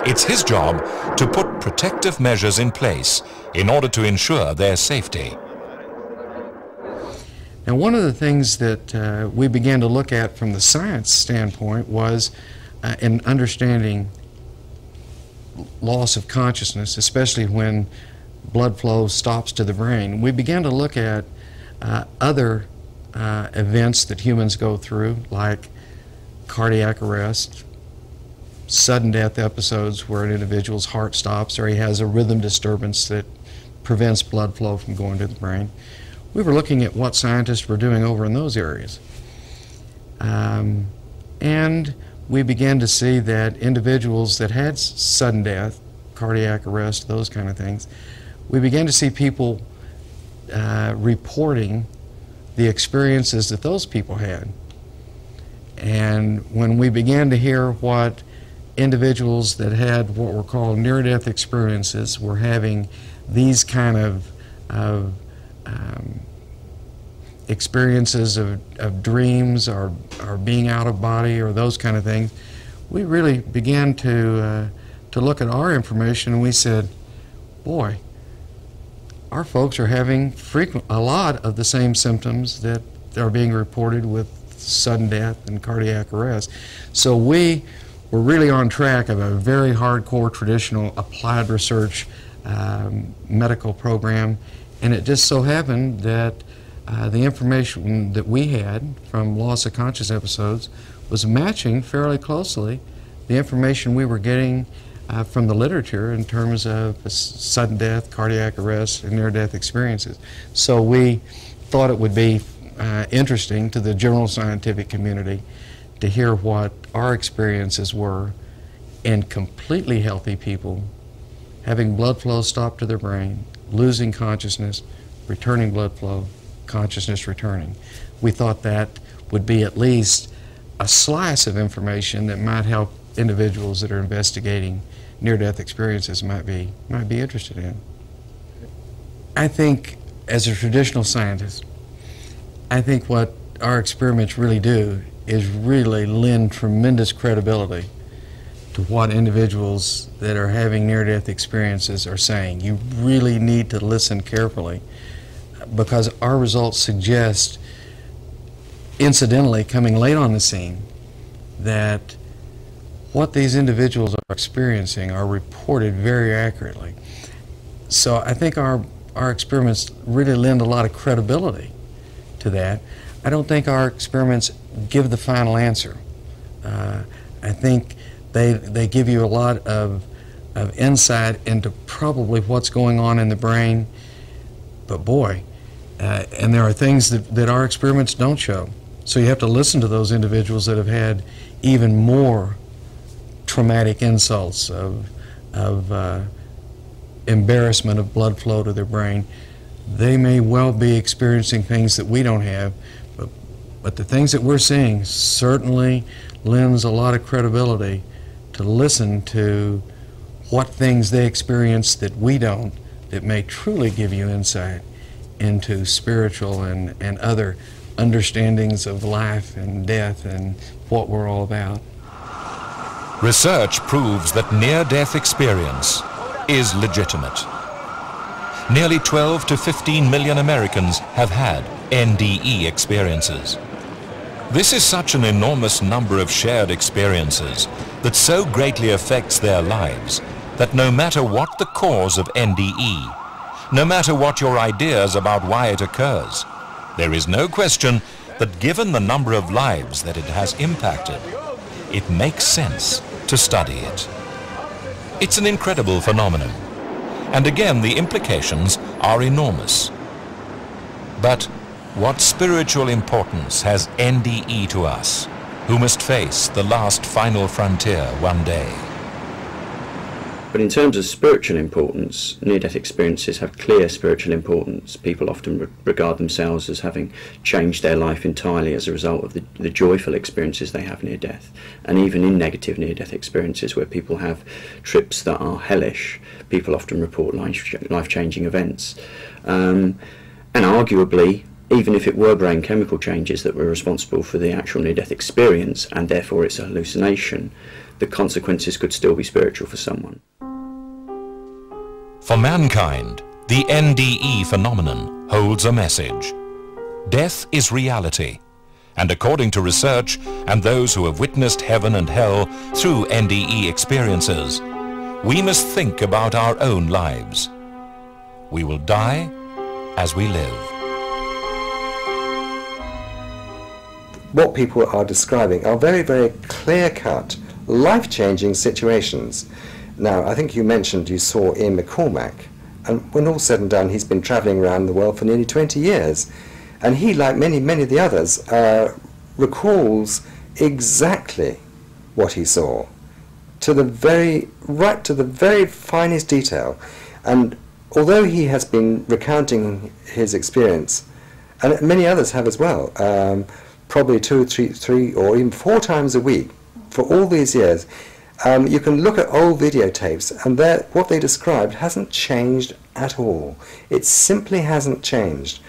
[SPEAKER 1] It's his job to put protective measures in place in order to ensure their safety.
[SPEAKER 11] Now, one of the things that uh, we began to look at from the science standpoint was uh, in understanding loss of consciousness, especially when blood flow stops to the brain. We began to look at uh, other uh, events that humans go through, like cardiac arrest, sudden death episodes where an individual's heart stops or he has a rhythm disturbance that prevents blood flow from going to the brain. We were looking at what scientists were doing over in those areas. Um, and we began to see that individuals that had sudden death, cardiac arrest, those kind of things, we began to see people uh, reporting the experiences that those people had. And when we began to hear what individuals that had what were called near-death experiences were having these kind of, of um, experiences of, of dreams or, or being out of body or those kind of things, we really began to, uh, to look at our information and we said, boy, our folks are having frequent, a lot of the same symptoms that are being reported with sudden death and cardiac arrest. So we were really on track of a very hardcore traditional applied research um, medical program and it just so happened that uh, the information that we had from loss of conscious episodes was matching fairly closely the information we were getting uh, from the literature in terms of sudden death, cardiac arrest, and near-death experiences. So we thought it would be uh, interesting to the general scientific community to hear what our experiences were in completely healthy people having blood flow stop to their brain, losing consciousness, returning blood flow, consciousness returning. We thought that would be at least a slice of information that might help individuals that are investigating near-death experiences might be, might be interested in. I think as a traditional scientist, I think what our experiments really do is really lend tremendous credibility to what individuals that are having near-death experiences are saying. You really need to listen carefully because our results suggest, incidentally, coming late on the scene, that what these individuals are experiencing are reported very accurately. So I think our, our experiments really lend a lot of credibility to that. I don't think our experiments give the final answer. Uh, I think they, they give you a lot of, of insight into probably what's going on in the brain. But boy, uh, and there are things that, that our experiments don't show. So you have to listen to those individuals that have had even more traumatic insults of, of uh, embarrassment of blood flow to their brain. They may well be experiencing things that we don't have, but, the things that we're seeing certainly lends a lot of credibility to listen to what things they experience that we don't that may truly give you insight into spiritual and, and other understandings of life and death and what we're all about.
[SPEAKER 1] Research proves that near-death experience is legitimate. nearly 12 to 15 million Americans have had NDE experiences. This is such an enormous number of shared experiences that so greatly affects their lives that no matter what the cause of NDE, no matter what your ideas about why it occurs, there is no question that given the number of lives that it has impacted, it makes sense to study it. It's an incredible phenomenon, and again the implications are enormous. But what spiritual importance has NDE to us, who must face the last final frontier one day?
[SPEAKER 5] But in terms of spiritual importance, near-death experiences have clear spiritual importance. People often re- regard themselves as having changed their life entirely as a result of the, the joyful experiences they have near death. And even in negative near-death experiences where people have trips that are hellish, people often report life, life-changing events. Um, and arguably, even if it were brain chemical changes that were responsible for the actual near-death experience, and therefore it's a hallucination, the consequences could still be spiritual for someone.
[SPEAKER 1] For mankind, the NDE phenomenon holds a message. Death is reality, and according to research and those who have witnessed heaven and hell through NDE experiences, we must think about our own lives. We will die as we live.
[SPEAKER 9] What people are describing are very, very clear-cut, life-changing situations. Now, I think you mentioned you saw Ian McCormack, and when all said and done, he's been travelling around the world for nearly 20 years. And he, like many, many of the others, uh, recalls exactly what he saw to the very, right to the very finest detail. And although he has been recounting his experience, and many others have as well, um, probably two, three, three, or even four times a week for all these years, um, you can look at old videotapes and what they described hasn't changed at all. It simply hasn't changed.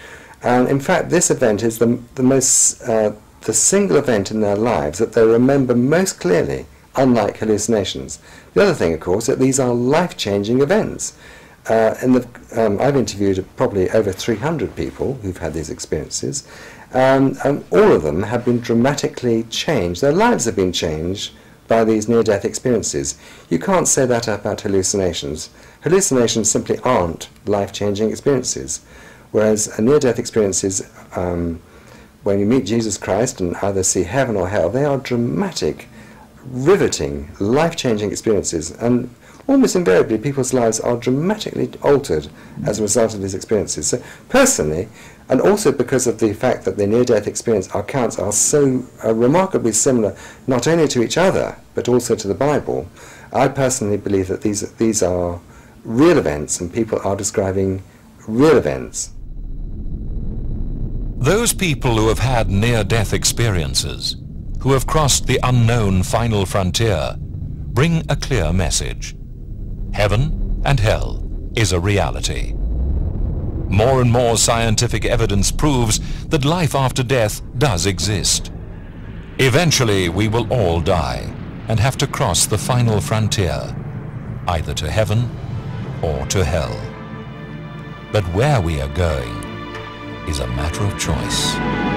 [SPEAKER 9] And in fact, this event is the, the most, uh, the single event in their lives that they remember most clearly, unlike hallucinations. The other thing, of course, that these are life-changing events. Uh, and the, um, I've interviewed probably over 300 people who've had these experiences, um, and all of them have been dramatically changed. Their lives have been changed by these near-death experiences. You can't say that about hallucinations. Hallucinations simply aren't life-changing experiences, whereas near-death experiences, um, when you meet Jesus Christ and either see heaven or hell, they are dramatic, riveting, life-changing experiences, and almost invariably people's lives are dramatically altered as a result of these experiences. So personally, and also because of the fact that the near-death experience accounts are so uh, remarkably similar not only to each other but also to the Bible, I personally believe that these, these are real events and people are describing real events.
[SPEAKER 1] Those people who have had near-death experiences, who have crossed the unknown final frontier, bring a clear message. Heaven and hell is a reality. More and more scientific evidence proves that life after death does exist. Eventually, we will all die and have to cross the final frontier, either to heaven or to hell. But where we are going is a matter of choice.